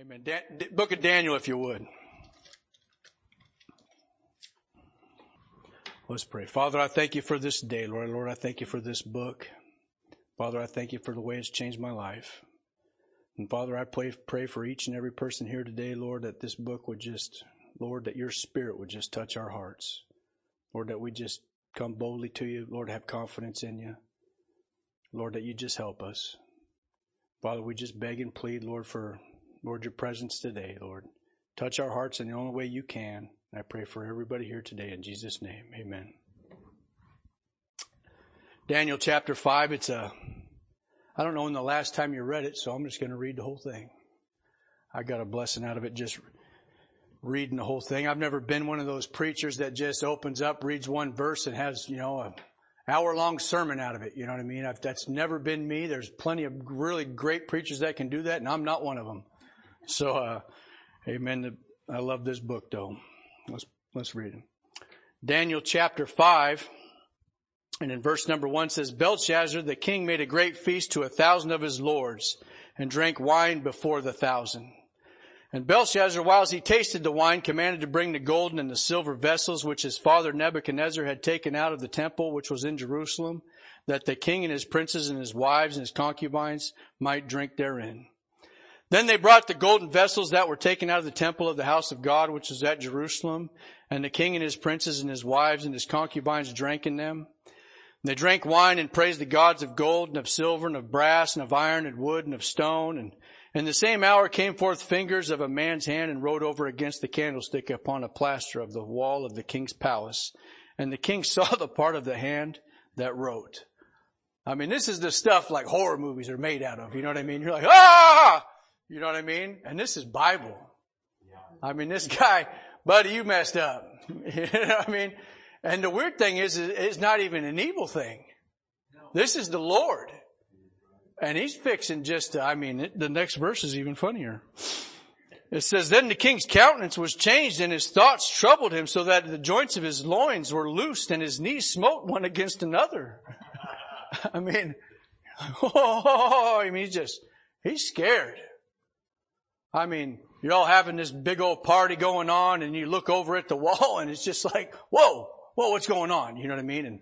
Amen. Dan, book of Daniel, if you would. Let's pray. Father, I thank you for this day, Lord. Lord, I thank you for this book. Father, I thank you for the way it's changed my life. And Father, I pray, pray for each and every person here today, Lord, that this book would just, Lord, that your spirit would just touch our hearts. Lord, that we just come boldly to you. Lord, have confidence in you. Lord, that you just help us. Father, we just beg and plead, Lord, for Lord, your presence today, Lord. Touch our hearts in the only way you can. I pray for everybody here today in Jesus' name. Amen. Daniel chapter 5, it's a, I don't know when the last time you read it, so I'm just going to read the whole thing. I got a blessing out of it just reading the whole thing. I've never been one of those preachers that just opens up, reads one verse and has, you know, a hour long sermon out of it. You know what I mean? I've, that's never been me. There's plenty of really great preachers that can do that and I'm not one of them. So, uh, amen. I love this book though. Let's, let's read it. Daniel chapter 5 and in verse number 1 says, Belshazzar the king made a great feast to a thousand of his lords and drank wine before the thousand. And Belshazzar, whilst he tasted the wine, commanded to bring the golden and the silver vessels which his father Nebuchadnezzar had taken out of the temple which was in Jerusalem, that the king and his princes and his wives and his concubines might drink therein. Then they brought the golden vessels that were taken out of the temple of the house of God, which is at Jerusalem, and the king and his princes and his wives and his concubines drank in them. And they drank wine and praised the gods of gold and of silver and of brass and of iron and wood and of stone. And in the same hour came forth fingers of a man's hand and wrote over against the candlestick upon a plaster of the wall of the king's palace. And the king saw the part of the hand that wrote. I mean, this is the stuff like horror movies are made out of. You know what I mean? You're like, ah! You know what I mean? And this is Bible. I mean, this guy, buddy, you messed up. you know what I mean? And the weird thing is, it's not even an evil thing. This is the Lord. And he's fixing just, to, I mean, the next verse is even funnier. It says, then the king's countenance was changed and his thoughts troubled him so that the joints of his loins were loosed and his knees smote one against another. I mean, oh, I mean, he's just, he's scared. I mean, you're all having this big old party going on and you look over at the wall and it's just like, whoa, whoa, what's going on? You know what I mean? And,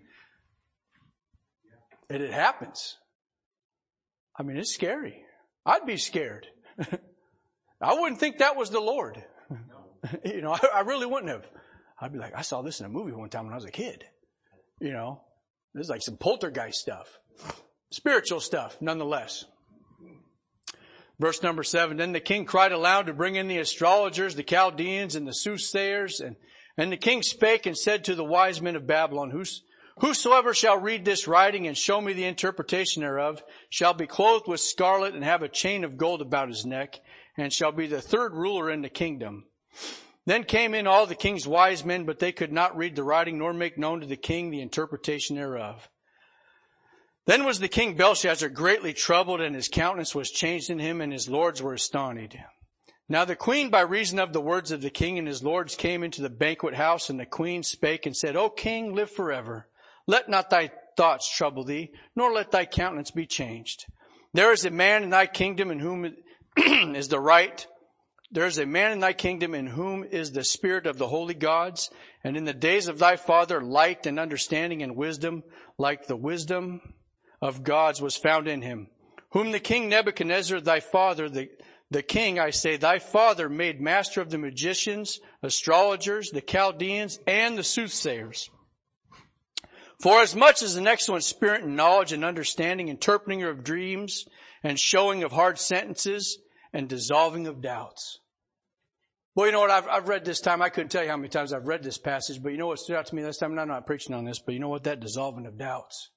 and it happens. I mean, it's scary. I'd be scared. I wouldn't think that was the Lord. you know, I, I, really wouldn't have. I'd be like, I saw this in a movie one time when I was a kid. You know, this is like some poltergeist stuff. Spiritual stuff, nonetheless. Verse number seven, then the king cried aloud to bring in the astrologers, the Chaldeans, and the soothsayers. And, and the king spake and said to the wise men of Babylon, Whos, Whosoever shall read this writing and show me the interpretation thereof shall be clothed with scarlet and have a chain of gold about his neck and shall be the third ruler in the kingdom. Then came in all the king's wise men, but they could not read the writing nor make known to the king the interpretation thereof. Then was the king Belshazzar greatly troubled and his countenance was changed in him and his lords were astonished. Now the queen by reason of the words of the king and his lords came into the banquet house and the queen spake and said, O king, live forever. Let not thy thoughts trouble thee, nor let thy countenance be changed. There is a man in thy kingdom in whom is the right. There is a man in thy kingdom in whom is the spirit of the holy gods. And in the days of thy father, light and understanding and wisdom, like the wisdom of gods was found in him, whom the king Nebuchadnezzar, thy father, the, the king, I say, thy father made master of the magicians, astrologers, the Chaldeans, and the soothsayers. For as much as an excellent spirit and knowledge and understanding, interpreting of dreams, and showing of hard sentences, and dissolving of doubts. Well, you know what? I've, I've read this time. I couldn't tell you how many times I've read this passage, but you know what stood out to me this time? And I'm not preaching on this, but you know what? That dissolving of doubts.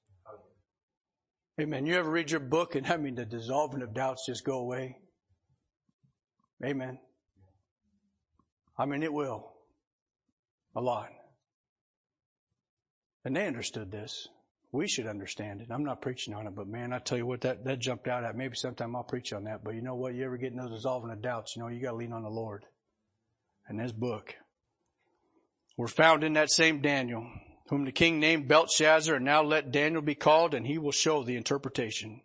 Amen. You ever read your book and I mean the dissolving of doubts just go away? Amen. I mean it will. A lot. And they understood this. We should understand it. I'm not preaching on it, but man, I tell you what, that, that jumped out at. Maybe sometime I'll preach on that. But you know what? You ever get in those dissolving of doubts, you know, you gotta lean on the Lord. And this book. We're found in that same Daniel whom the king named Belshazzar, and now let Daniel be called, and he will show the interpretation.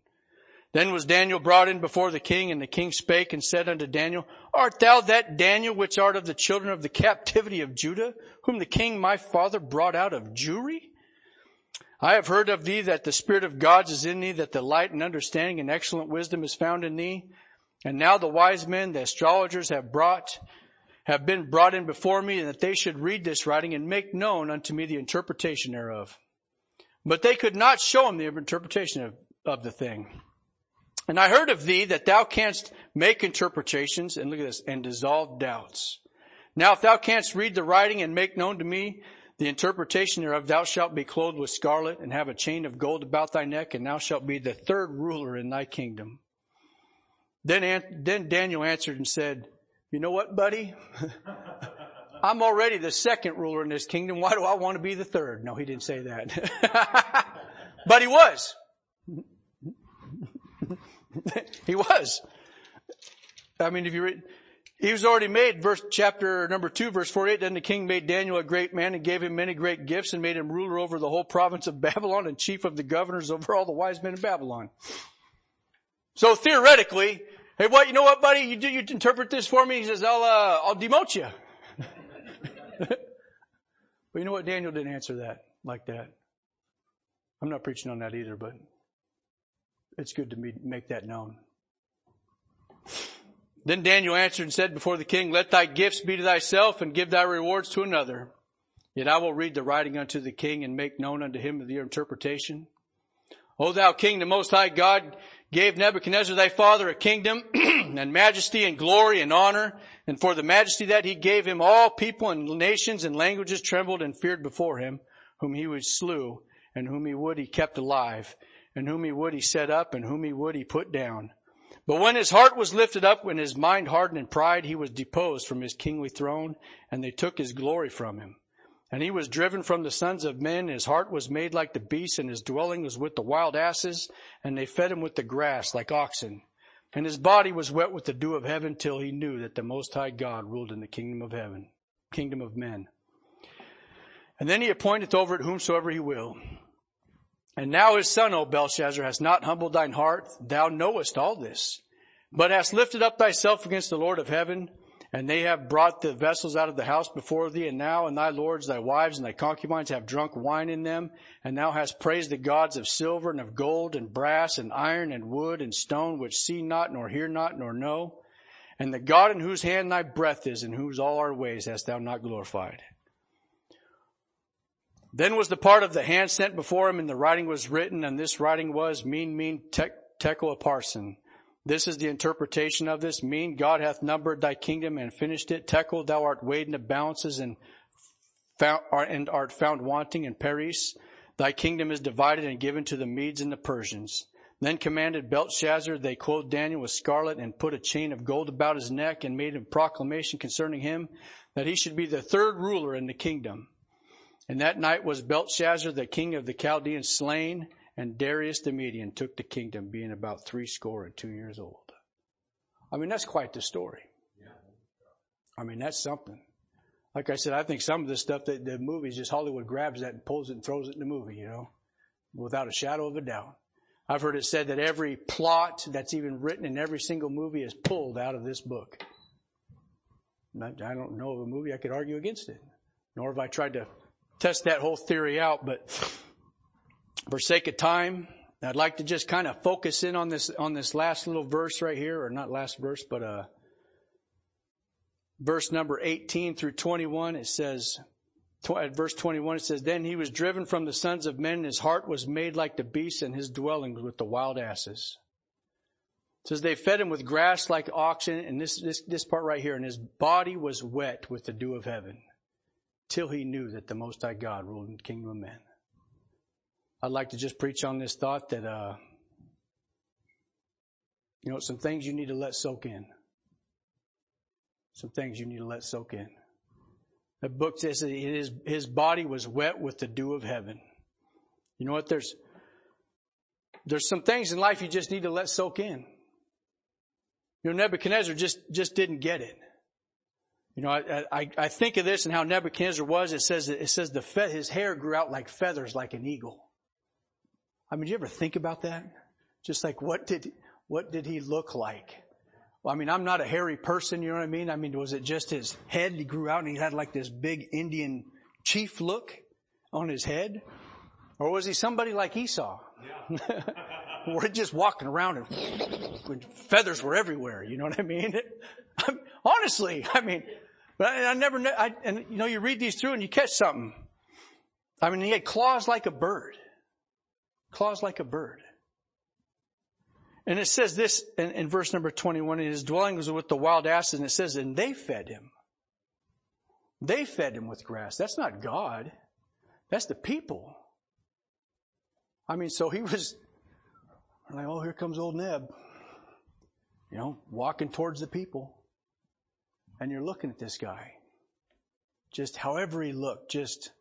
Then was Daniel brought in before the king, and the king spake and said unto Daniel, Art thou that Daniel which art of the children of the captivity of Judah, whom the king my father brought out of Jewry? I have heard of thee that the Spirit of God is in thee, that the light and understanding and excellent wisdom is found in thee. And now the wise men, the astrologers have brought, have been brought in before me, and that they should read this writing and make known unto me the interpretation thereof. But they could not show him the interpretation of, of the thing. And I heard of thee that thou canst make interpretations, and look at this, and dissolve doubts. Now if thou canst read the writing and make known to me the interpretation thereof, thou shalt be clothed with scarlet and have a chain of gold about thy neck, and thou shalt be the third ruler in thy kingdom. Then, then Daniel answered and said, you know what, buddy? I'm already the second ruler in this kingdom. Why do I want to be the third? No, he didn't say that. but he was. he was. I mean, if you read, he was already made, verse, chapter number two, verse 48, then the king made Daniel a great man and gave him many great gifts and made him ruler over the whole province of Babylon and chief of the governors over all the wise men of Babylon. So theoretically, hey, what, you know what, buddy? You, do you interpret this for me? He says, I'll, uh, I'll demote you. but you know what? Daniel didn't answer that like that. I'm not preaching on that either, but it's good to me, make that known. Then Daniel answered and said before the king, let thy gifts be to thyself and give thy rewards to another. Yet I will read the writing unto the king and make known unto him the interpretation. O thou king, the most high God gave Nebuchadnezzar thy father a kingdom and majesty and glory and honor. And for the majesty that he gave him, all people and nations and languages trembled and feared before him, whom he would slew and whom he would he kept alive and whom he would he set up and whom he would he put down. But when his heart was lifted up, when his mind hardened in pride, he was deposed from his kingly throne and they took his glory from him. And he was driven from the sons of men. His heart was made like the beasts and his dwelling was with the wild asses and they fed him with the grass like oxen. And his body was wet with the dew of heaven till he knew that the most high God ruled in the kingdom of heaven, kingdom of men. And then he appointeth over it whomsoever he will. And now his son, O Belshazzar, has not humbled thine heart. Thou knowest all this, but hast lifted up thyself against the Lord of heaven and they have brought the vessels out of the house before thee, and now and thy lords, thy wives, and thy concubines have drunk wine in them, and thou hast praised the gods of silver and of gold and brass and iron and wood and stone, which see not, nor hear not, nor know. And the God in whose hand thy breath is, and whose all our ways hast thou not glorified. Then was the part of the hand sent before him, and the writing was written, and this writing was Mene, Mene, tekel Upharsin. This is the interpretation of this. Mene, God hath numbered thy kingdom and finished it. Tekel, thou art weighed in the balances and, found, uh, and art found wanting in Peres. Thy kingdom is divided and given to the Medes and the Persians. Then commanded Belshazzar, they clothed Daniel with scarlet and put a chain of gold about his neck and made a proclamation concerning him that he should be the third ruler in the kingdom. And that night was Belshazzar, the king of the Chaldeans, slain and Darius the Median took the kingdom being about three score and two years old. I mean, that's quite the story. I mean, that's something. Like I said, I think some of the stuff that the movies just Hollywood grabs that and pulls it and throws it in the movie, you know, without a shadow of a doubt. I've heard it said that every plot that's even written in every single movie is pulled out of this book. I don't know of a movie I could argue against it, nor have I tried to test that whole theory out, but for sake of time, I'd like to just kind of focus in on this, on this last little verse right here, or not last verse, but, uh, verse number 18 through 21. It says, at verse 21, it says, Then he was driven from the sons of men, and his heart was made like the beasts, and his dwelling with the wild asses. It says they fed him with grass like oxen, and this, this, this part right here, and his body was wet with the dew of heaven, till he knew that the Most High God ruled in the kingdom of men. I'd like to just preach on this thought that, uh, you know, some things you need to let soak in. Some things you need to let soak in. The book says that his, his body was wet with the dew of heaven. You know what? There's, there's some things in life you just need to let soak in. You know, Nebuchadnezzar just, just didn't get it. You know, I, I, I think of this and how Nebuchadnezzar was. It says, it says the fe- his hair grew out like feathers like an eagle. I mean, do you ever think about that? Just like what did, what did he look like? Well, I mean, I'm not a hairy person, you know what I mean? I mean, was it just his head? He grew out and he had like this big Indian chief look on his head? Or was he somebody like Esau? Yeah. We're just walking around and feathers were everywhere. You know what I mean? honestly, I mean, but I, I never, I, and you know, you read these through and you catch something. I mean, he had claws like a bird. Claws like a bird. And it says this in, in verse number 21, his dwelling was with the wild asses, and it says, and they fed him. They fed him with grass. That's not God. That's the people. I mean, so he was like, oh, here comes old Neb. You know, walking towards the people. And you're looking at this guy. Just however he looked, just,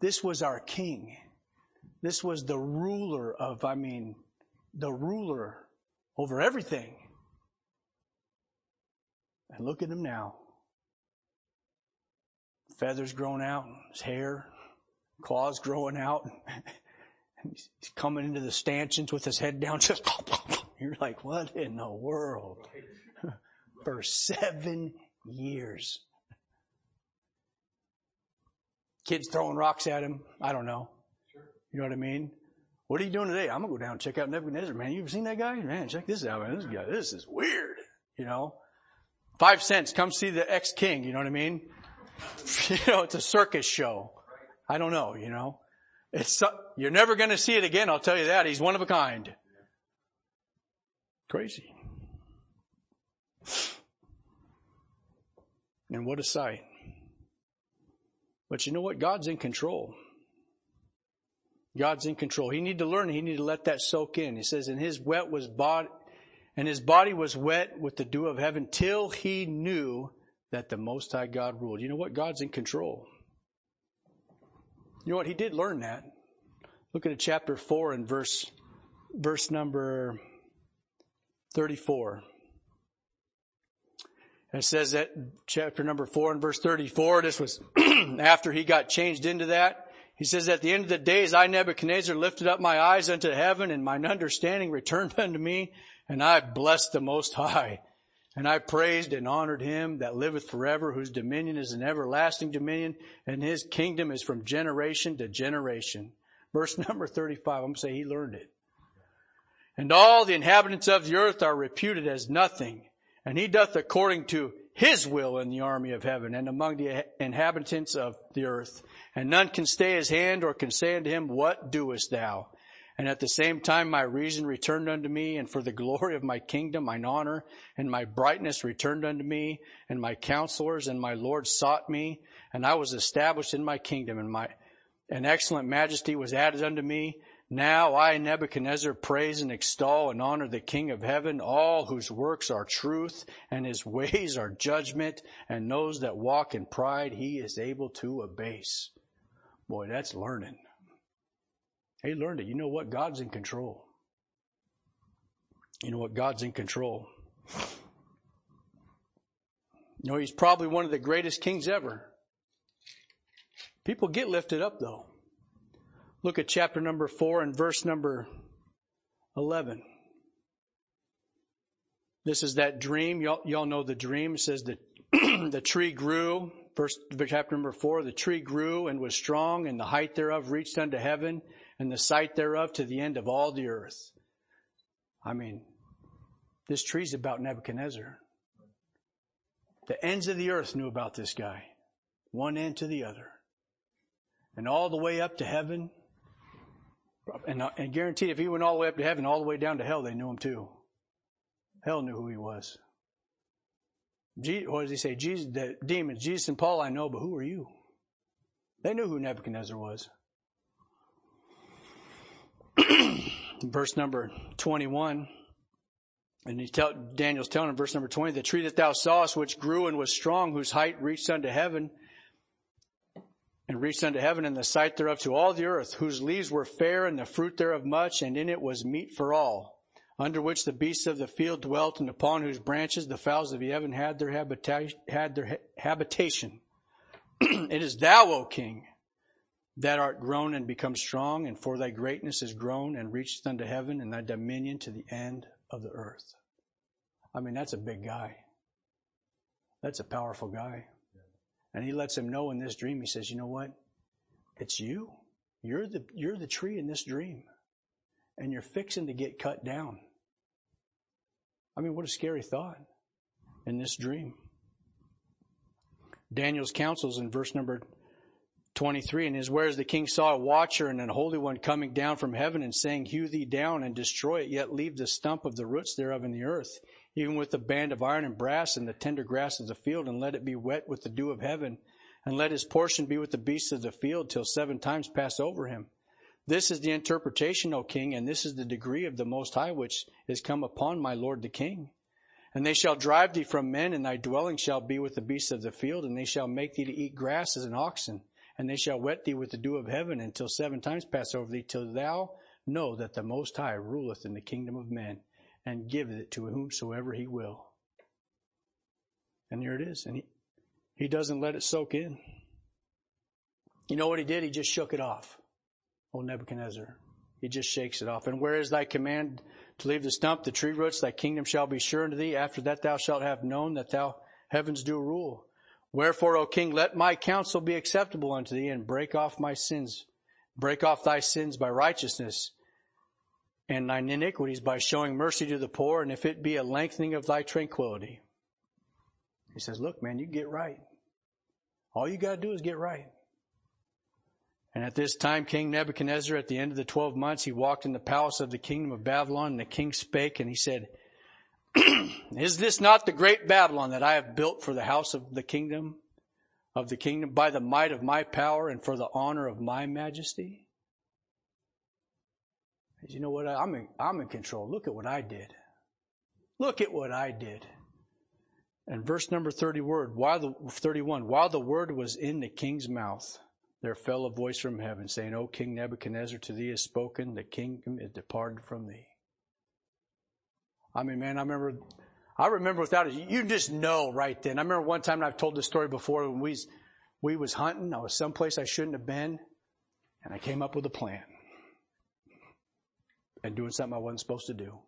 this was our king. This was the ruler of, I mean, the ruler over everything. And look at him now. Feathers growing out, his hair, claws growing out. He's coming into the stanchions with his head down, just you're like, what in the world? For seven years. Kids throwing rocks at him. I don't know. You know what I mean? What are you doing today? I'm gonna go down and check out Nebuchadnezzar, man. You've seen that guy? Man, check this out, man. This guy, this is weird. You know? Five cents, come see the ex-king, you know what I mean? you know, it's a circus show. I don't know, you know? It's, you're never gonna see it again, I'll tell you that. He's one of a kind. Crazy. And what a sight. But you know what? God's in control. God's in control. He need to learn. He need to let that soak in. He says, and his wet was body, and his body was wet with the dew of heaven till he knew that the Most High God ruled. You know what? God's in control. You know what? He did learn that. Look at chapter four and verse, verse number 34. it says that chapter number four and verse 34, this was after he got changed into that. He says, at the end of the days, I, Nebuchadnezzar, lifted up my eyes unto heaven and mine understanding returned unto me and I blessed the most high. And I praised and honored him that liveth forever, whose dominion is an everlasting dominion and his kingdom is from generation to generation. Verse number 35, I'm going to say he learned it. And all the inhabitants of the earth are reputed as nothing. And he doth according to his will in the army of heaven and among the inhabitants of the earth. And none can stay his hand or can say unto him, What doest thou? And at the same time my reason returned unto me, and for the glory of my kingdom, mine honor, and my brightness returned unto me, and my counselors and my Lord sought me, and I was established in my kingdom, and my, an excellent majesty was added unto me, now I, Nebuchadnezzar, praise and extol and honor the King of heaven, all whose works are truth and his ways are judgment, and those that walk in pride he is able to abase. Boy, that's learning. He learned it. You know what? God's in control. You know what? God's in control. You know, he's probably one of the greatest kings ever. People get lifted up though. Look at chapter number four and verse number 11. This is that dream. Y'all, y'all know the dream. It says that the tree grew. First chapter number four, the tree grew and was strong and the height thereof reached unto heaven and the sight thereof to the end of all the earth. I mean, this tree's about Nebuchadnezzar. The ends of the earth knew about this guy. One end to the other. And all the way up to heaven, and, uh, and guaranteed if he went all the way up to heaven, all the way down to hell, they knew him too. Hell knew who he was. what does he say? Jesus, the demons, Jesus and Paul I know, but who are you? They knew who Nebuchadnezzar was. verse number 21, and he tell, Daniel's telling in verse number 20, the tree that thou sawest, which grew and was strong, whose height reached unto heaven, and reached unto heaven and the sight thereof to all the earth, whose leaves were fair and the fruit thereof much, and in it was meat for all, under which the beasts of the field dwelt, and upon whose branches the fowls of the heaven had their, habita- had their ha- habitation. it is thou, O king, that art grown and become strong, and for thy greatness is grown and reacheth unto heaven, and thy dominion to the end of the earth. I mean, that's a big guy. That's a powerful guy. And he lets him know in this dream, he says, you know what? It's you. You're the, you're the tree in this dream. And you're fixing to get cut down. I mean, what a scary thought in this dream. Daniel's counsels in verse number 23 and is whereas the king saw a watcher and an holy one coming down from heaven and saying, Hew thee down and destroy it, yet leave the stump of the roots thereof in the earth, even with the band of iron and brass and the tender grass of the field, and let it be wet with the dew of heaven, and let his portion be with the beasts of the field till seven times pass over him. This is the interpretation, O king, and this is the degree of the Most High which is come upon my lord the king. And they shall drive thee from men, and thy dwelling shall be with the beasts of the field, and they shall make thee to eat grass as an oxen and they shall wet thee with the dew of heaven until seven times pass over thee, till thou know that the Most High ruleth in the kingdom of men, and giveth it to whomsoever he will. And here it is. And he, he doesn't let it soak in. You know what he did? He just shook it off. Old Nebuchadnezzar. He just shakes it off. And where is thy command to leave the stump, the tree roots? Thy kingdom shall be sure unto thee. After that thou shalt have known that thou heavens do rule. Wherefore, O king, let my counsel be acceptable unto thee and break off my sins. Break off thy sins by righteousness and thine iniquities by showing mercy to the poor, and if it be a lengthening of thy tranquility. He says, look, man, you get right. All you gotta do is get right. And at this time, King Nebuchadnezzar, at the end of the twelve months, he walked in the palace of the kingdom of Babylon, and the king spake, and he said, Is this not the great Babylon that I have built for the house of the kingdom, of the kingdom, by the might of my power and for the honor of my majesty? You know what? I'm in, I'm in control. Look at what I did. Look at what I did. And verse number 30 word, while the, 31, while the word was in the king's mouth, there fell a voice from heaven saying, O King Nebuchadnezzar, to thee is spoken, the kingdom is departed from thee. I mean, man, I remember, I remember without it, you just know right then. I remember one time, and I've told this story before, when we, we was hunting, I was someplace I shouldn't have been, and I came up with a plan. And doing something I wasn't supposed to do.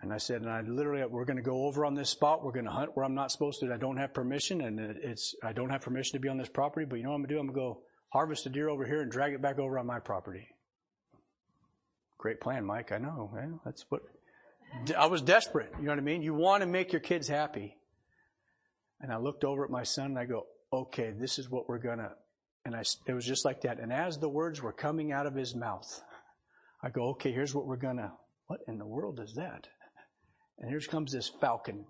And I said, and I literally, we're going to go over on this spot. We're going to hunt where I'm not supposed to. I don't have permission, and it's I don't have permission to be on this property. But you know what I'm going to do? I'm going to go harvest a deer over here and drag it back over on my property. Great plan, Mike. I know. Man. That's what I was desperate. You know what I mean? You want to make your kids happy. And I looked over at my son and I go, okay, this is what we're going to. And I, it was just like that. And as the words were coming out of his mouth, I go, okay, here's what we're to. What in the world is that? And here comes this falcon.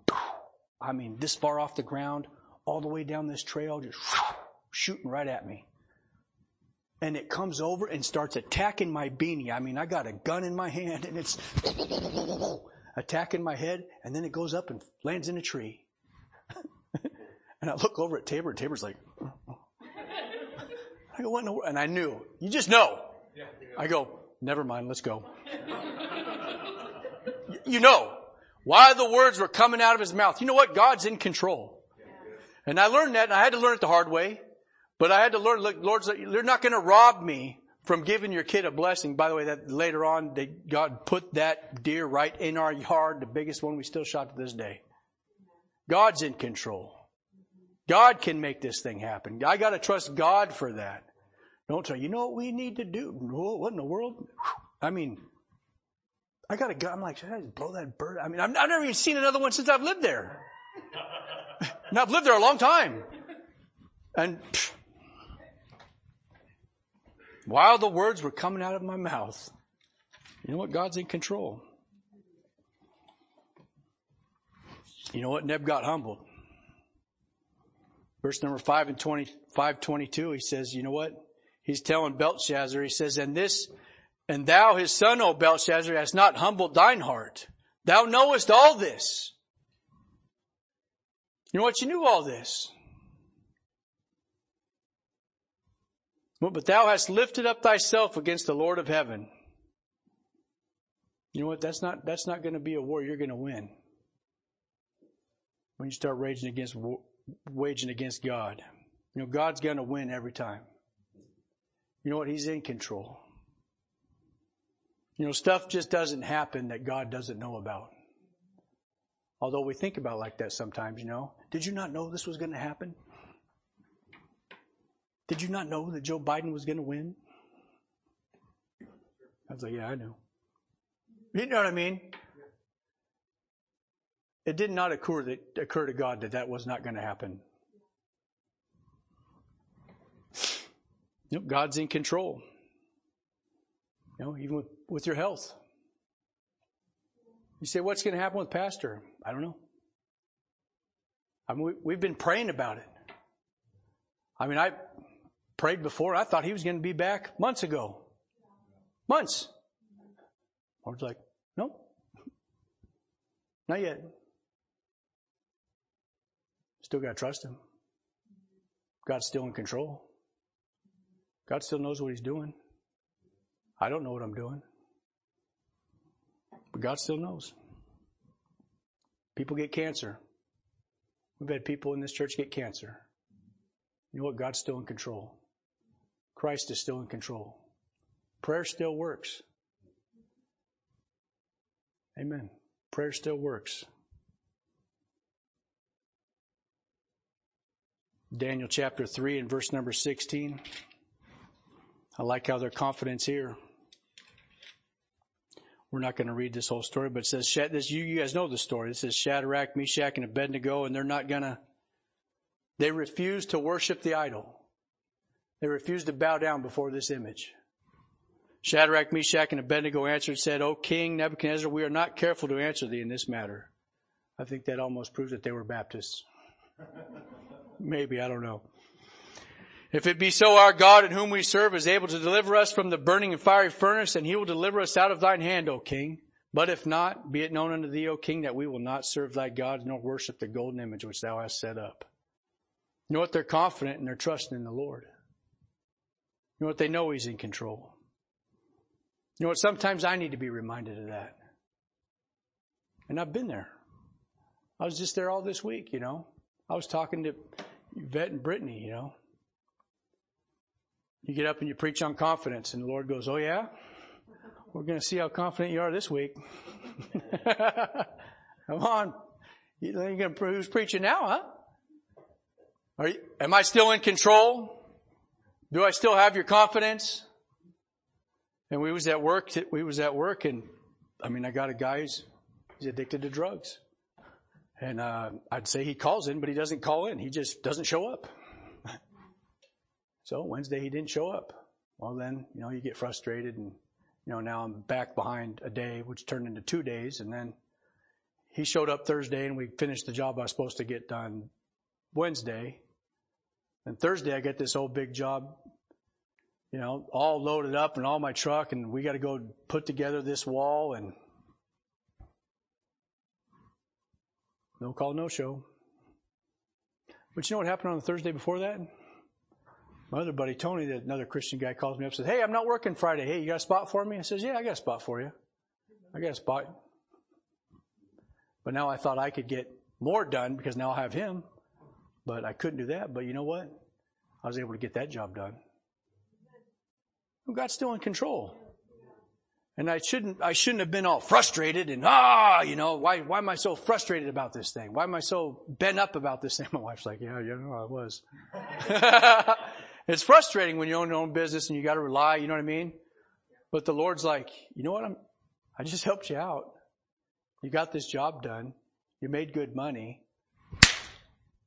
I mean, this far off the ground, all the way down this trail, just shooting right at me. And it comes over and starts attacking my beanie. I mean, I got a gun in my hand and it's attacking my head, and then it goes up and lands in a tree. and I look over at Tabor, and Tabor's like, I go, what in the world? And I knew. You just know. I go, never mind, let's go. you know. Why the words were coming out of his mouth. You know what? God's in control. And I learned that, and I had to learn it the hard way. But I had to learn, look, Lord, they're not going to rob me from giving your kid a blessing. By the way, that later on, they, God put that deer right in our yard, the biggest one we still shot to this day. God's in control. God can make this thing happen. I got to trust God for that. Don't say, you know what we need to do? What in the world? I mean, I got a gun. I'm like, should I just blow that bird? I mean, I've, I've never even seen another one since I've lived there. and I've lived there a long time. And pff, while the words were coming out of my mouth, you know what? God's in control. You know what? Neb got humbled. Verse number 5 and 25, 22, he says, you know what? He's telling Belshazzar, he says, and this, and thou his son, O Belshazzar, hast not humbled thine heart. Thou knowest all this. You know what? You knew all this. But thou hast lifted up thyself against the Lord of heaven. You know what? That's not, that's not going to be a war you're going to win. When you start raging against, waging against God. You know, God's going to win every time. You know what? He's in control. You know, stuff just doesn't happen that God doesn't know about. Although we think about like that sometimes, you know. Did you not know this was going to happen? Did you not know that Joe Biden was going to win? I was like, yeah, I knew. You know what I mean? It did not occur that occur to God that that was not going to happen. You know, God's in control. You know, even with, with your health. You say, what's going to happen with Pastor? I don't know. I mean, we, we've been praying about it. I mean, I prayed before. I thought he was going to be back months ago. Months. Lord's like, nope. Not yet. Still got to trust him. God's still in control. God still knows what he's doing. I don't know what I'm doing. But God still knows. People get cancer. We've had people in this church get cancer. You know what? God's still in control. Christ is still in control. Prayer still works. Amen. Prayer still works. Daniel chapter 3 and verse number 16. I like how their confidence here. We're not going to read this whole story, but it says, this, you, you guys know the story. It says Shadrach, Meshach, and Abednego, and they're not going to, they refuse to worship the idol. They refuse to bow down before this image. Shadrach, Meshach, and Abednego answered and said, O King Nebuchadnezzar, we are not careful to answer thee in this matter. I think that almost proves that they were Baptists. Maybe, I don't know. If it be so, our God in whom we serve is able to deliver us from the burning and fiery furnace, and he will deliver us out of thine hand, O king. But if not, be it known unto thee, O king, that we will not serve thy gods nor worship the golden image which thou hast set up. You know what? They're confident and they're trusting in the Lord. You know what? They know he's in control. You know what? Sometimes I need to be reminded of that. And I've been there. I was just there all this week, you know. I was talking to Yvette and Brittany, you know. You get up and you preach on confidence, and the Lord goes, Oh, yeah? We're going to see how confident you are this week. Come on. You going who's preaching now, huh? Are you, am I still in control? Do I still have your confidence? And we was at work, we was at work and I mean, I got a guy who's he's addicted to drugs. And, uh, I'd say he calls in, but he doesn't call in. He just doesn't show up. So Wednesday he didn't show up. Well, then, you know, you get frustrated and, you know, now I'm back behind a day, which turned into two days. And then he showed up Thursday and we finished the job I was supposed to get done Wednesday. And Thursday I get this old big job, you know, all loaded up and all my truck and we got to go put together this wall and no call, no show. But you know what happened on the Thursday before that? My other buddy Tony, another Christian guy, calls me up and says, Hey, I'm not working Friday. Hey, you got a spot for me? I says, Yeah, I got a spot for you. I got a spot. But now I thought I could get more done because now I have him. But I couldn't do that. But you know what? I was able to get that job done. God's still in control. And I shouldn't, I shouldn't have been all frustrated and, ah, you know, why, why am I so frustrated about this thing? Why am I so bent up about this thing? My wife's like, yeah, you know, I was. It's frustrating when you own your own business and you got to rely, you know what I mean? But the Lord's like, you know what? I'm, I just helped you out. You got this job done. You made good money.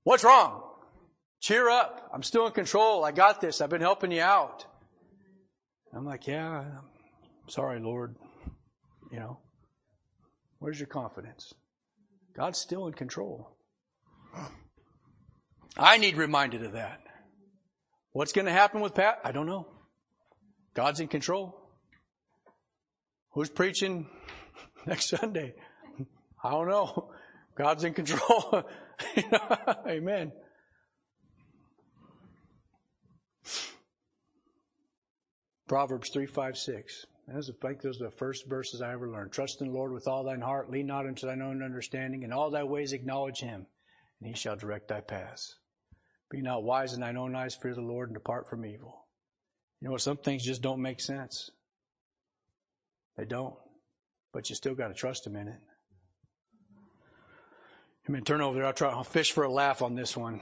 What's wrong? Cheer up. I'm still in control. I got this. I've been helping you out. I'm like, yeah, I'm sorry, Lord. You know, where's your confidence? God's still in control. I need reminded of that. What's going to happen with Pat? I don't know. God's in control. Who's preaching next Sunday? I don't know. God's in control. Amen. Proverbs 3, 5, 6. I think those are the first verses I ever learned. Trust in the Lord with all thine heart, lean not unto thine own understanding, in all thy ways acknowledge him, and he shall direct thy paths. Be not wise in thine own eyes, fear the Lord, and depart from evil. You know? Some things just don't make sense. They don't. But you still got to trust Him in it. I mean, turn over there. I'll try. I'll fish for a laugh on this one.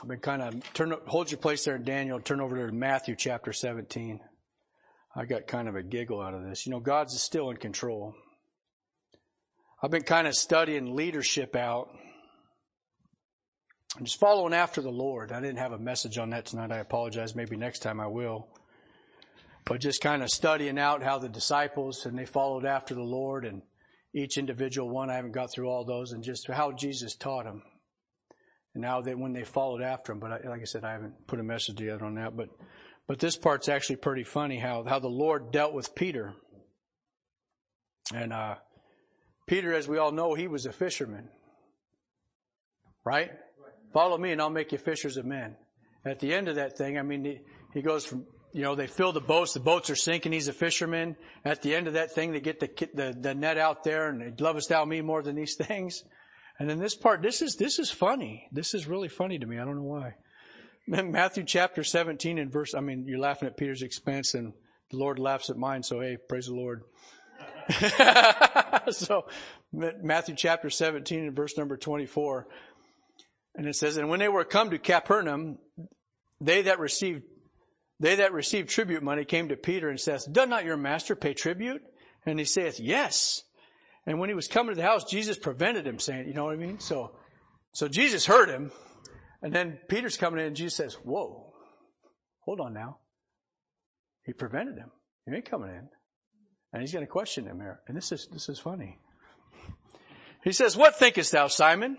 I've been kind of turn. Hold your place there in Daniel. Turn over there to Matthew chapter 17. I got kind of a giggle out of this. You know, God's still in control. I've been kind of studying leadership out. I'm just following after the Lord. I didn't have a message on that tonight. I apologize. Maybe next time I will. But just kind of studying out how the disciples and they followed after the Lord and each individual one. I haven't got through all those and just how Jesus taught them. And now that when they followed after him, but I, like I said, I haven't put a message together on that. But but this part's actually pretty funny how how the Lord dealt with Peter. And uh, Peter, as we all know, he was a fisherman. Right? Follow me and I'll make you fishers of men. At the end of that thing, I mean, he, he goes from, you know, they fill the boats, the boats are sinking, he's a fisherman. At the end of that thing, they get the, the, the net out there and lovest thou me more than these things. And then this part, this is, this is funny. This is really funny to me. I don't know why. Matthew chapter 17 and verse, I mean, you're laughing at Peter's expense and the Lord laughs at mine, so hey, praise the Lord. so Matthew chapter 17 and verse number 24. And it says, and when they were come to Capernaum, they that received, they that received tribute money came to Peter and says, does not your master pay tribute? And he saith, yes. And when he was coming to the house, Jesus prevented him saying, you know what I mean? So, so Jesus heard him. And then Peter's coming in and Jesus says, whoa, hold on now. He prevented him. You ain't coming in. And he's going to question him here. And this is, this is funny. He says, what thinkest thou, Simon?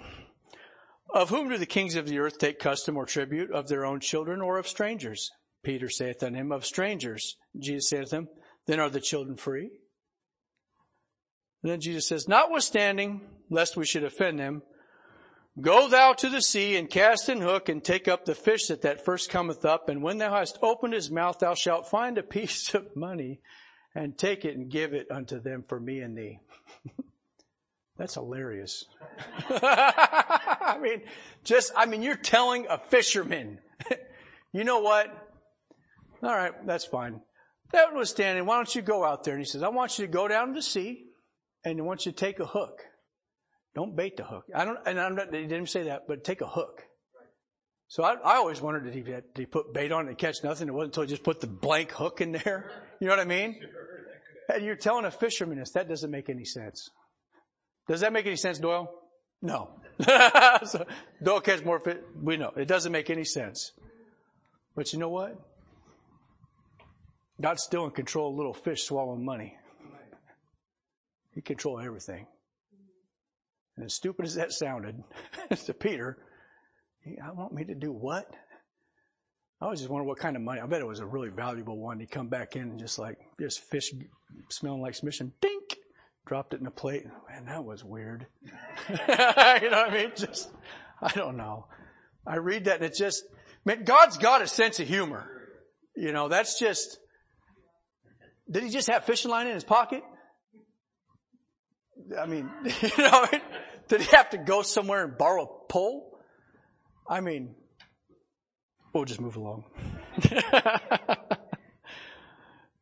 Of whom do the kings of the earth take custom or tribute? Of their own children or of strangers? Peter saith unto him, of strangers. Jesus saith unto him, then are the children free? And then Jesus says, notwithstanding, lest we should offend them, go thou to the sea and cast an hook and take up the fish that that first cometh up. And when thou hast opened his mouth, thou shalt find a piece of money and take it and give it unto them for me and thee. That's hilarious. I mean, just, I mean, you're telling a fisherman, you know what? All right, that's fine. That was standing. Why don't you go out there? And he says, I want you to go down to the sea and I want you to take a hook. Don't bait the hook. I don't, and I'm not, he didn't say that, but take a hook. So I, I always wondered, did he, did he put bait on it and catch nothing? It wasn't until he just put the blank hook in there. You know what I mean? And you're telling a fisherman this. That doesn't make any sense. Does that make any sense, Doyle? No. so, Doyle catch more fish. We know. It doesn't make any sense. But you know what? God's still in control of little fish swallowing money. He controls everything. And as stupid as that sounded to Peter, I want me to do what? I was just wondering what kind of money. I bet it was a really valuable one. He come back in and just like, just fish smelling like submission. Dink! Dropped it in a plate. Man, that was weird. you know what I mean? Just, I don't know. I read that and it just, man, God's got a sense of humor. You know, that's just, did he just have fishing line in his pocket? I mean, you know, did he have to go somewhere and borrow a pole? I mean, we'll just move along.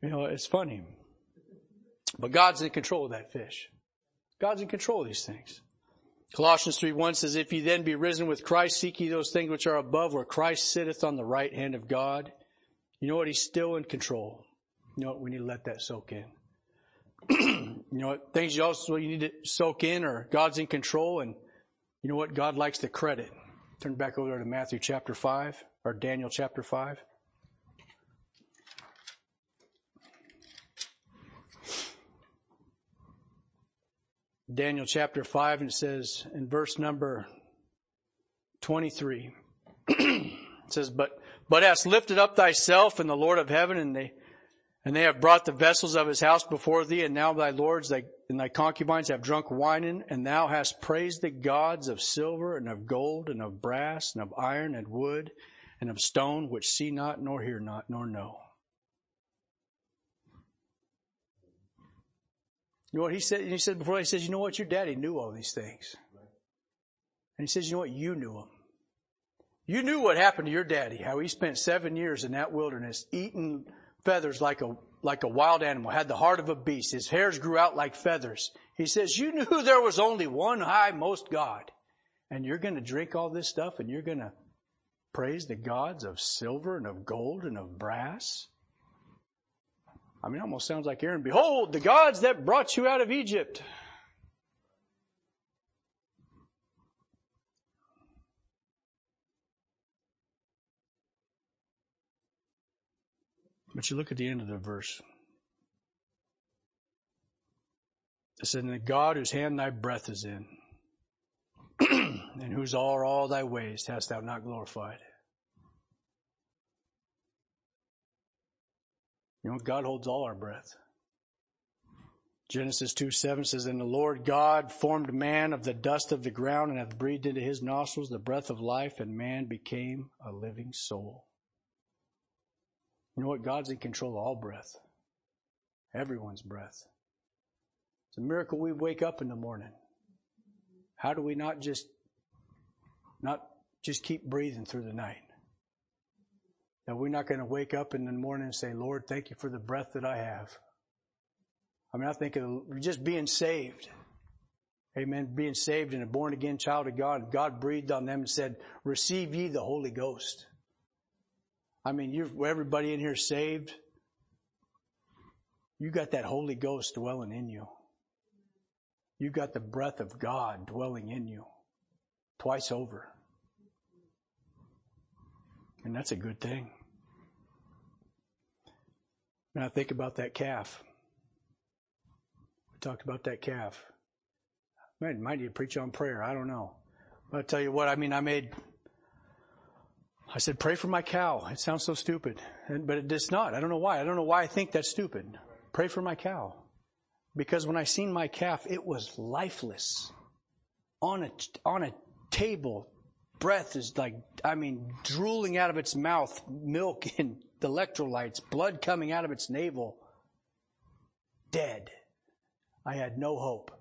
you know, it's funny. But God's in control of that fish. God's in control of these things. Colossians 3 1 says, If ye then be risen with Christ, seek ye those things which are above where Christ sitteth on the right hand of God. You know what? He's still in control. You know what? We need to let that soak in. you know what? Things you also you need to soak in or God's in control and you know what? God likes the credit. Turn back over to Matthew chapter 5 or Daniel chapter 5. Daniel chapter 5 and it says in verse number 23 it says but but hast lifted up thyself and the Lord of heaven and they and they have brought the vessels of his house before thee and now thy lords thy, and thy concubines have drunk wine and thou hast praised the gods of silver and of gold and of brass and of iron and wood and of stone which see not nor hear not nor know You know what he said? He said before, he says, you know what? Your daddy knew all these things. And he says, you know what? You knew them. You knew what happened to your daddy, how he spent seven years in that wilderness eating feathers like a, like a wild animal, had the heart of a beast. His hairs grew out like feathers. He says, you knew there was only one high most God. And you're going to drink all this stuff and you're going to praise the gods of silver and of gold and of brass? I mean, it almost sounds like Aaron, behold, the gods that brought you out of Egypt. But you look at the end of the verse. It said, in the God whose hand thy breath is in, and whose are all thy ways hast thou not glorified. You know, God holds all our breath. Genesis 2 7 says, And the Lord God formed man of the dust of the ground and hath breathed into his nostrils the breath of life, and man became a living soul. You know what? God's in control of all breath. Everyone's breath. It's a miracle we wake up in the morning. How do we not just not just keep breathing through the night? We're not going to wake up in the morning and say, Lord, thank you for the breath that I have. I mean, I think of just being saved. Amen. Being saved and a born again child of God. God breathed on them and said, receive ye the Holy Ghost. I mean, you everybody in here saved. You got that Holy Ghost dwelling in you. You got the breath of God dwelling in you twice over. And that's a good thing. And I think about that calf. We talked about that calf. Man, might need to preach on prayer. I don't know. But I tell you what, I mean, I made I said, pray for my cow. It sounds so stupid, but it, it's not. I don't know why. I don't know why I think that's stupid. Pray for my cow. Because when I seen my calf, it was lifeless. On a, on a table, breath is like, I mean, drooling out of its mouth, milk and electrolytes, blood coming out of its navel. Dead. I had no hope.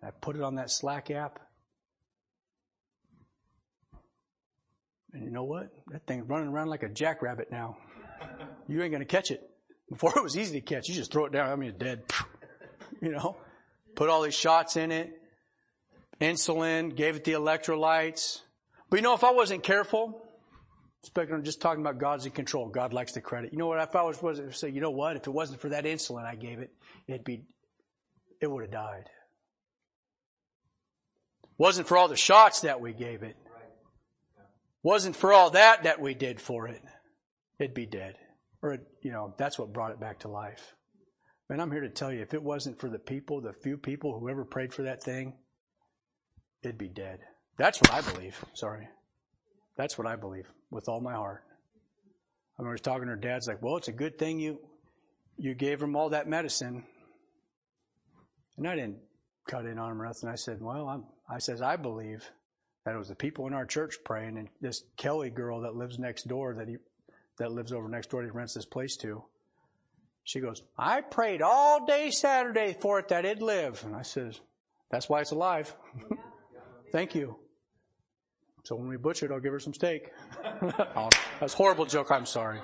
And I put it on that Slack app And you know what? That thing's running around like a jackrabbit now. You ain't gonna catch it. Before it was easy to catch. You just throw it down. I mean, it's dead. You know? Put all these shots in it. Insulin, gave it the electrolytes. But you know, if I wasn't careful, I'm just talking about God's in control. God likes the credit. You know what? If I was, was say, you know what? If it wasn't for that insulin I gave it, it'd be, it would have died. Wasn't for all the shots that we gave it, wasn't for all that that we did for it, it'd be dead. Or, you know, that's what brought it back to life. Man, I'm here to tell you, if it wasn't for the people, the few people who ever prayed for that thing, it'd be dead. That's what I believe. Sorry. That's what I believe with all my heart. I remember talking to her dad's like, well, it's a good thing you, you gave him all that medicine. And I didn't cut in on him or nothing. I said, well, I'm, I says, I believe that it was the people in our church praying, and this Kelly girl that lives next door that he that lives over next door he rents this place to. She goes, I prayed all day Saturday for it that it'd live. And I says, That's why it's alive. Thank you. So when we butcher it, I'll give her some steak. oh, that's horrible joke. I'm sorry.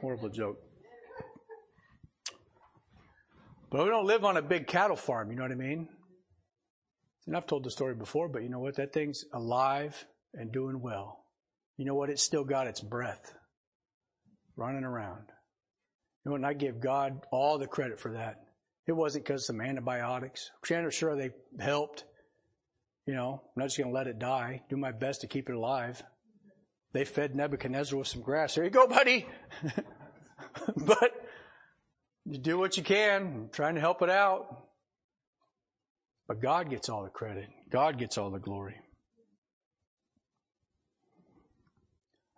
Horrible joke. But we don't live on a big cattle farm, you know what I mean? And I've told the story before, but you know what? That thing's alive and doing well. You know what? It's still got its breath running around. You know, and I give God all the credit for that. It wasn't because some antibiotics. Chandler, sure, they helped. You know, I'm not just going to let it die. Do my best to keep it alive. They fed Nebuchadnezzar with some grass. There you go, buddy. but you do what you can. I'm trying to help it out. But God gets all the credit. God gets all the glory.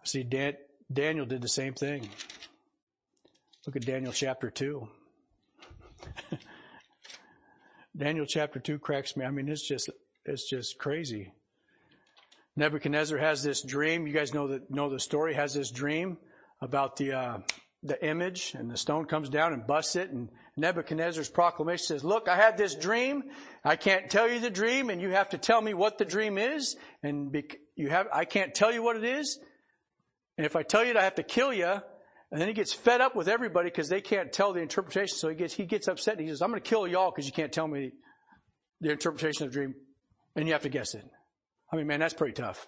See, Dan, Daniel did the same thing. Look at Daniel chapter 2. Daniel chapter 2 cracks me. I mean, it's just, it's just crazy. Nebuchadnezzar has this dream. You guys know the, know the story, has this dream about the, uh, the image and the stone comes down and busts it and Nebuchadnezzar's proclamation says, look, I had this dream. I can't tell you the dream and you have to tell me what the dream is. And, you have, I can't tell you what it is. And if I tell you it, I have to kill you. And then he gets fed up with everybody because they can't tell the interpretation. So he gets, he gets upset and he says, I'm going to kill y'all because you can't tell me the interpretation of the dream. And you have to guess it. I mean, man, that's pretty tough.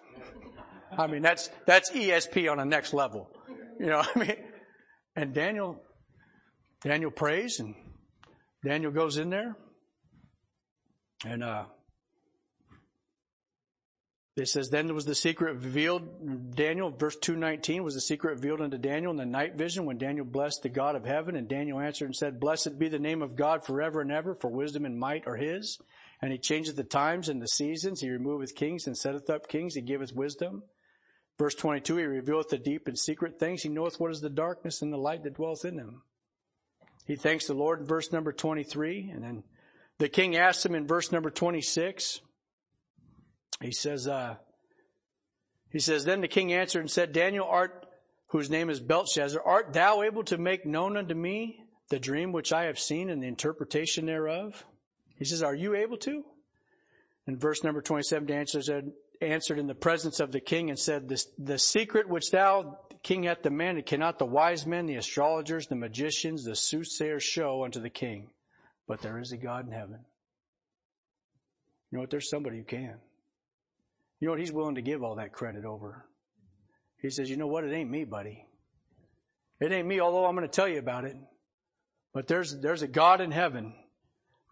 I mean, that's, that's ESP on a next level. You know, I mean, and Daniel, Daniel prays and Daniel goes in there and, uh, it says, then was the secret revealed, Daniel, verse 219, was the secret revealed unto Daniel in the night vision when Daniel blessed the God of heaven. And Daniel answered and said, Blessed be the name of God forever and ever, for wisdom and might are his. And he changeth the times and the seasons. He removeth kings and setteth up kings. He giveth wisdom. Verse 22, he revealeth the deep and secret things. He knoweth what is the darkness and the light that dwelleth in them. He thanks the Lord in verse number 23. And then the king asked him in verse number 26, he says, uh, he says, then the king answered and said, Daniel, art, whose name is Belshazzar, art thou able to make known unto me the dream which I have seen and the interpretation thereof? He says, are you able to? In verse number 27, Daniel said, answered in the presence of the king and said, the, the secret which thou, king, hath demanded cannot the wise men, the astrologers, the magicians, the soothsayers show unto the king. But there is a God in heaven. You know what? There's somebody who can. You know what? He's willing to give all that credit over. He says, you know what? It ain't me, buddy. It ain't me, although I'm going to tell you about it. But there's, there's a God in heaven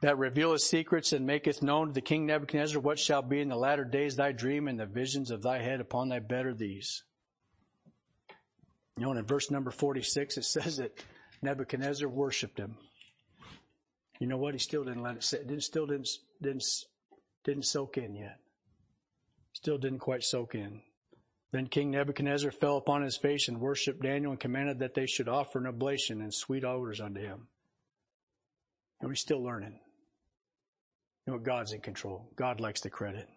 that revealeth secrets and maketh known to the king Nebuchadnezzar what shall be in the latter days thy dream and the visions of thy head upon thy bed are these. You know, and in verse number 46, it says that Nebuchadnezzar worshiped him. You know what? He still didn't let it, sit, didn't, still didn't, didn't, didn't soak in yet. Still didn't quite soak in. Then King Nebuchadnezzar fell upon his face and worshipped Daniel and commanded that they should offer an oblation and sweet odors unto him. And we're still learning. You know, God's in control. God likes the credit.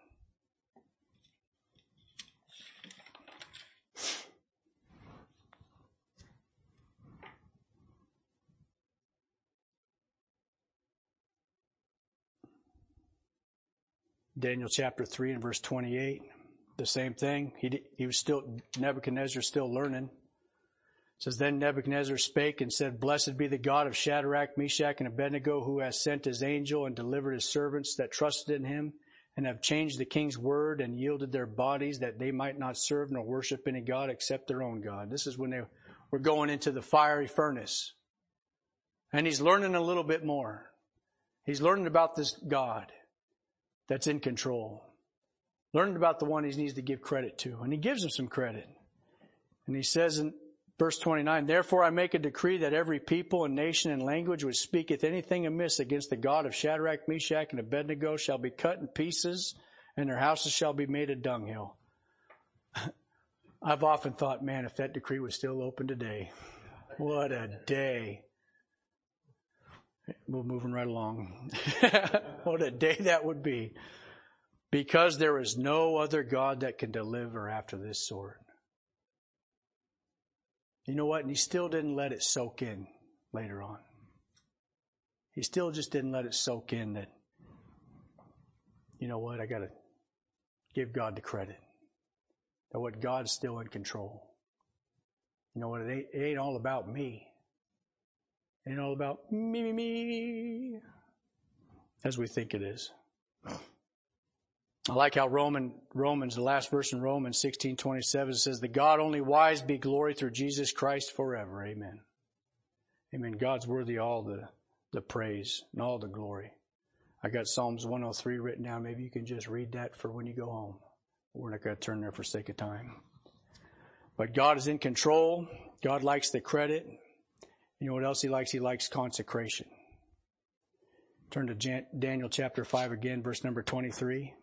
Daniel chapter 3 and verse 28. The same thing. He, he was still, Nebuchadnezzar still learning. Says, Then Nebuchadnezzar spake and said, Blessed be the God of Shadrach, Meshach, and Abednego, who has sent his angel and delivered his servants that trusted in him, and have changed the king's word and yielded their bodies that they might not serve nor worship any God except their own God. This is when they were going into the fiery furnace. And he's learning a little bit more. He's learning about this God that's in control. Learning about the one he needs to give credit to. And he gives him some credit. And he says verse 29, Therefore I make a decree that every people and nation and language which speaketh anything amiss against the God of Shadrach, Meshach, and Abednego shall be cut in pieces, and their houses shall be made a dunghill. I've often thought, man, if that decree was still open today, what a day. We're moving right along. what a day that would be. Because there is no other God that can deliver after this sort. You know what? And he still didn't let it soak in later on. He still just didn't let it soak in that, you know what? I got to give God the credit. That what God's still in control. You know what? It ain't, it ain't all about me ain't all about me, me, me, as we think it is. I like how Roman, Romans, the last verse in Romans 16, 27 says, the God only wise be glory through Jesus Christ forever. Amen. Amen. God's worthy all the, the praise and all the glory. I got Psalms 103 written down. Maybe you can just read that for when you go home. We're not going to turn there for sake of time. But God is in control. God likes the credit. You know what else he likes? He likes consecration. Turn to Daniel chapter 5 again, verse number 23.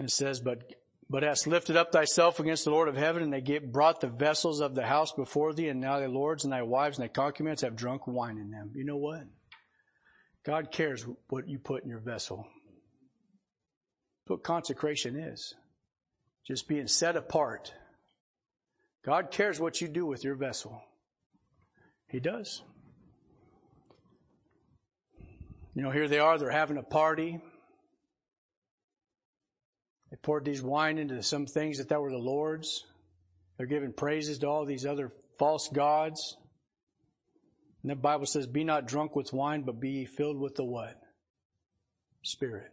And it says, but, but hast lifted up thyself against the Lord of heaven, and they get, brought the vessels of the house before thee, and now thy lords and thy wives and thy concubines have drunk wine in them. You know what? God cares what you put in your vessel what consecration is. Just being set apart. God cares what you do with your vessel. He does. You know, here they are, they're having a party. They poured these wine into some things that that were the Lord's. They're giving praises to all these other false gods. And the Bible says, be not drunk with wine, but be filled with the what? Spirit.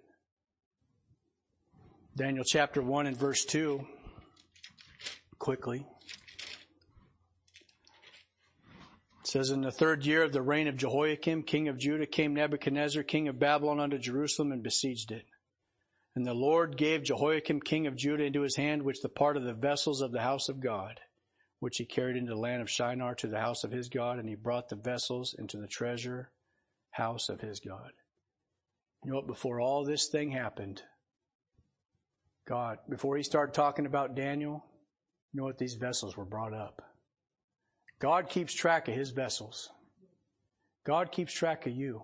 Daniel chapter 1 and verse 2. Quickly. It says, In the third year of the reign of Jehoiakim, king of Judah, came Nebuchadnezzar, king of Babylon, unto Jerusalem and besieged it. And the Lord gave Jehoiakim, king of Judah, into his hand, which the part of the vessels of the house of God, which he carried into the land of Shinar to the house of his God, and he brought the vessels into the treasure house of his God. You know what? Before all this thing happened, God, before he started talking about Daniel, you know what? These vessels were brought up. God keeps track of his vessels. God keeps track of you.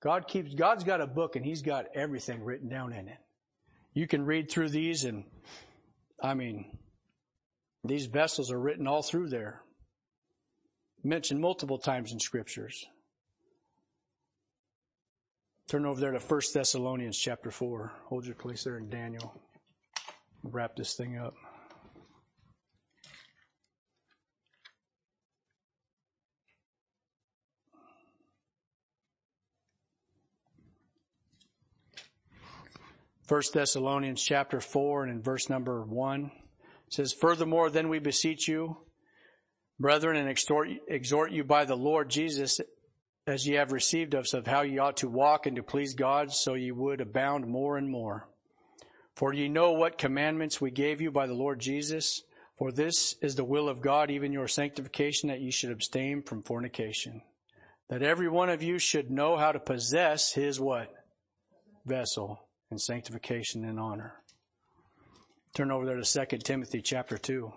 God keeps, God's got a book and he's got everything written down in it. You can read through these and, I mean, these vessels are written all through there. Mentioned multiple times in scriptures. Turn over there to 1 Thessalonians chapter 4. Hold your place there in Daniel. wrap this thing up. 1 Thessalonians chapter 4 and in verse number 1 says, Furthermore, then we beseech you, brethren, and exhort, exhort you by the Lord Jesus, as ye have received us, of how ye ought to walk and to please God, so ye would abound more and more. For ye know what commandments we gave you by the Lord Jesus. For this is the will of God, even your sanctification, that ye should abstain from fornication. That every one of you should know how to possess his what? Vessel and sanctification and honor. Turn over there to 2 Timothy chapter 2.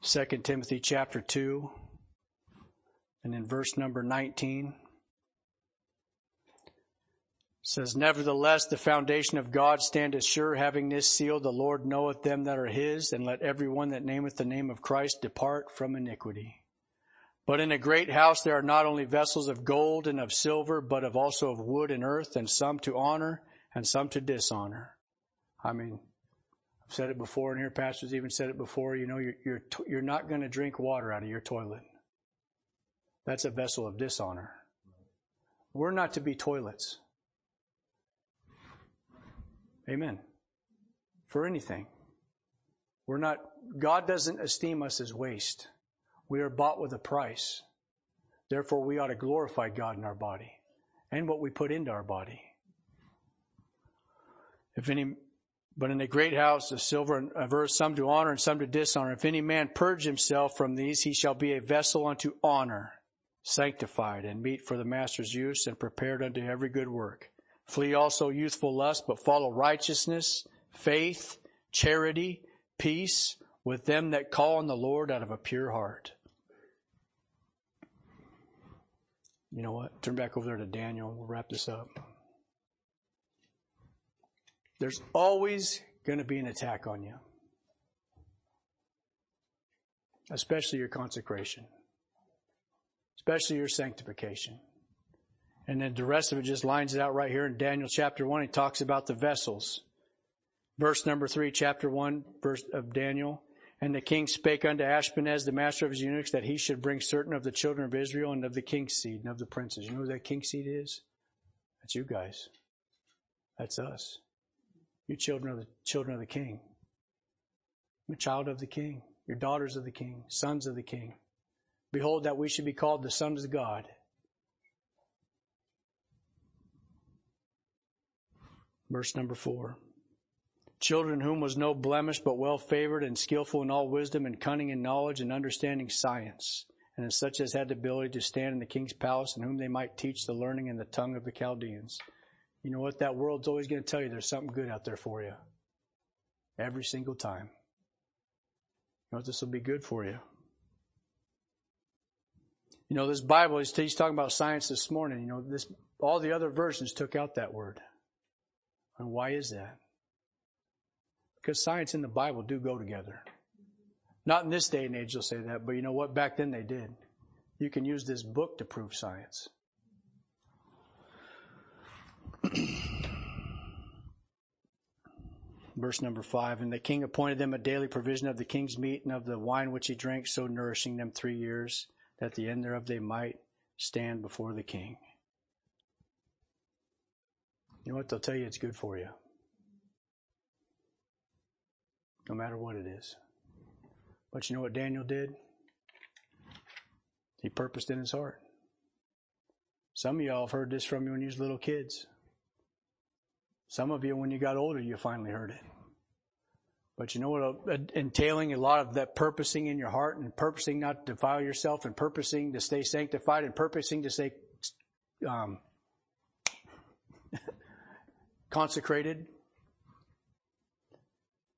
2 Timothy chapter 2 and in verse number 19 says, Nevertheless, the foundation of God standeth sure, having this seal, the Lord knoweth them that are his, and let every one that nameth the name of Christ depart from iniquity. But in a great house there are not only vessels of gold and of silver, but of also of wood and earth, and some to honor and some to dishonor. I mean, I've said it before, and here pastors even said it before. You know, you're you're, you're not going to drink water out of your toilet. That's a vessel of dishonor. We're not to be toilets. Amen. For anything. We're not, God doesn't esteem us as waste. We are bought with a price. Therefore, we ought to glorify God in our body and what we put into our body. If any, but in a great house of silver and of earth, some to honor and some to dishonor. If any man purge himself from these, he shall be a vessel unto honor, sanctified and meet for the master's use and prepared unto every good work. Flee also youthful lust, but follow righteousness, faith, charity, peace with them that call on the Lord out of a pure heart. You know what? Turn back over there to Daniel. We'll wrap this up. There's always going to be an attack on you, especially your consecration, especially your sanctification. And then the rest of it just lines it out right here in Daniel chapter 1. He talks about the vessels. Verse number 3, chapter 1, verse of Daniel. And the king spake unto Ashpenaz, the master of his eunuchs, that he should bring certain of the children of Israel and of the king's seed and of the princes. You know who that king's seed is? That's you guys. That's us. You children of the children of the king. I'm a child of the king. You're daughters of the king, sons of the king. Behold, that we should be called the sons of God. Verse number four children whom was no blemish, but well favored and skillful in all wisdom and cunning in knowledge and understanding science, and as such as had the ability to stand in the king's palace, and whom they might teach the learning and the tongue of the Chaldeans. You know what? That world's always going to tell you there's something good out there for you. Every single time. You know what? This will be good for you. You know, this Bible, he's, he's talking about science this morning. You know, this, all the other versions took out that word. And why is that? Because science and the Bible do go together. Not in this day and age, they'll say that, but you know what? Back then they did. You can use this book to prove science. Verse number five, and the king appointed them a daily provision of the king's meat and of the wine which he drank, so nourishing them three years, that at the end thereof they might stand before the king. You know what? They'll tell you it's good for you. No matter what it is. But you know what Daniel did? He purposed in his heart. Some of y'all have heard this from you when you was little kids. Some of you, when you got older, you finally heard it. But you know what? Entailing a lot of that purposing in your heart and purposing not to defile yourself and purposing to stay sanctified and purposing to stay um, consecrated.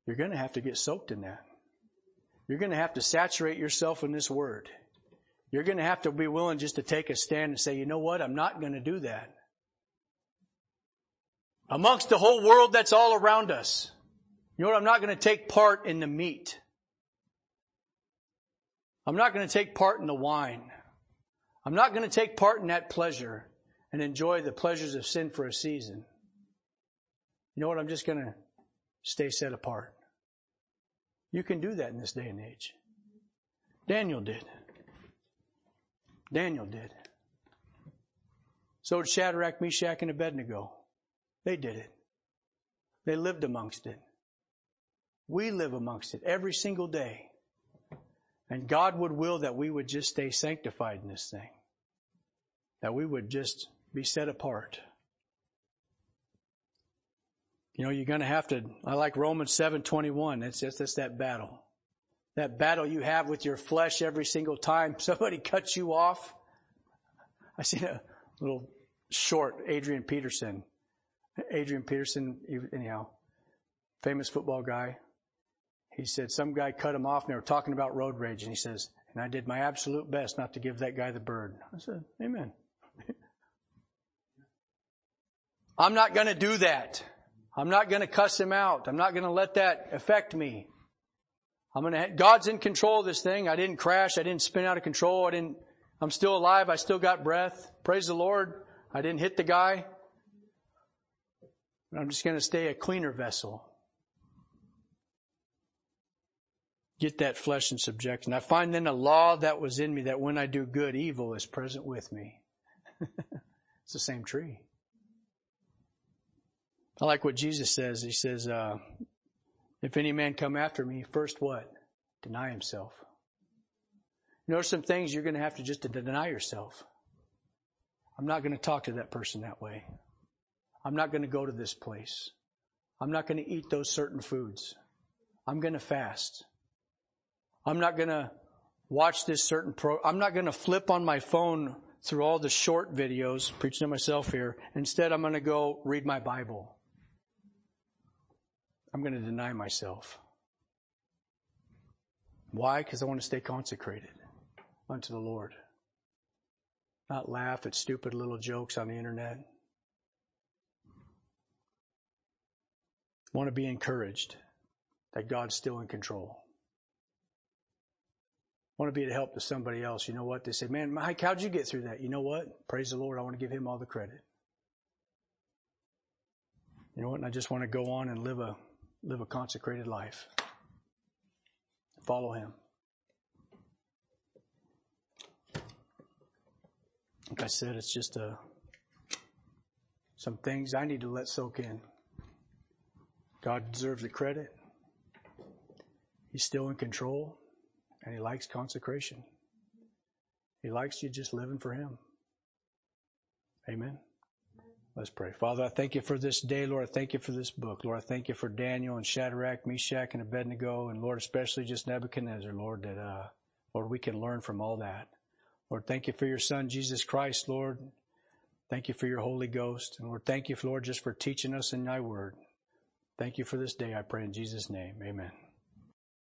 You're going to have to get soaked in that. You're going to have to saturate yourself in this word. You're going to have to be willing just to take a stand and say, you know what? I'm not going to do that. Amongst the whole world that's all around us. You know what? I'm not going to take part in the meat. I'm not going to take part in the wine. I'm not going to take part in that pleasure and enjoy the pleasures of sin for a season. You know what? I'm just going to stay set apart. You can do that in this day and age. Daniel did. Daniel did. So did Shadrach, Meshach, and Abednego. They did it. They lived amongst it. We live amongst it every single day. And God would will that we would just stay sanctified in this thing. That we would just be set apart. You know, you're going to have to, I like Romans 7:21. It's just it's that battle. That battle you have with your flesh every single time somebody cuts you off. I seen a little short Adrian Peterson. Adrian Peterson, anyhow, famous football guy. He said some guy cut him off and they were talking about road rage and he says, and I did my absolute best not to give that guy the bird. I said, amen. I'm not going to do that. I'm not going to cuss him out. I'm not going to let that affect me. I'm going to, God's in control of this thing. I didn't crash. I didn't spin out of control. I didn't, I'm still alive. I still got breath. Praise the Lord. I didn't hit the guy. I'm just going to stay a cleaner vessel. Get that flesh in subjection. I find then a law that was in me that when I do good, evil is present with me. it's the same tree. I like what Jesus says. He says, uh, if any man come after me, first what? Deny himself. You know, some things you're going to have to just to deny yourself. I'm not going to talk to that person that way. I'm not going to go to this place. I'm not going to eat those certain foods. I'm going to fast. I'm not going to watch this certain pro. I'm not going to flip on my phone through all the short videos, preaching to myself here. Instead, I'm going to go read my Bible. I'm going to deny myself. Why? Because I want to stay consecrated unto the Lord. Not laugh at stupid little jokes on the internet. Want to be encouraged that God's still in control. Want to be to help to somebody else. You know what? They say, man, Mike, how'd you get through that? You know what? Praise the Lord. I want to give him all the credit. You know what? And I just want to go on and live a live a consecrated life. Follow Him. Like I said, it's just a, uh, some things I need to let soak in. God deserves the credit. He's still in control, and He likes consecration. He likes you just living for Him. Amen. Let's pray. Father, I thank you for this day. Lord, I thank you for this book. Lord, I thank you for Daniel and Shadrach, Meshach, and Abednego, and Lord, especially just Nebuchadnezzar, Lord, that, uh, Lord, we can learn from all that. Lord, thank you for your son, Jesus Christ, Lord. Thank you for your Holy Ghost. And Lord, thank you, Lord, just for teaching us in thy word. Thank you for this day, I pray in Jesus' name. Amen.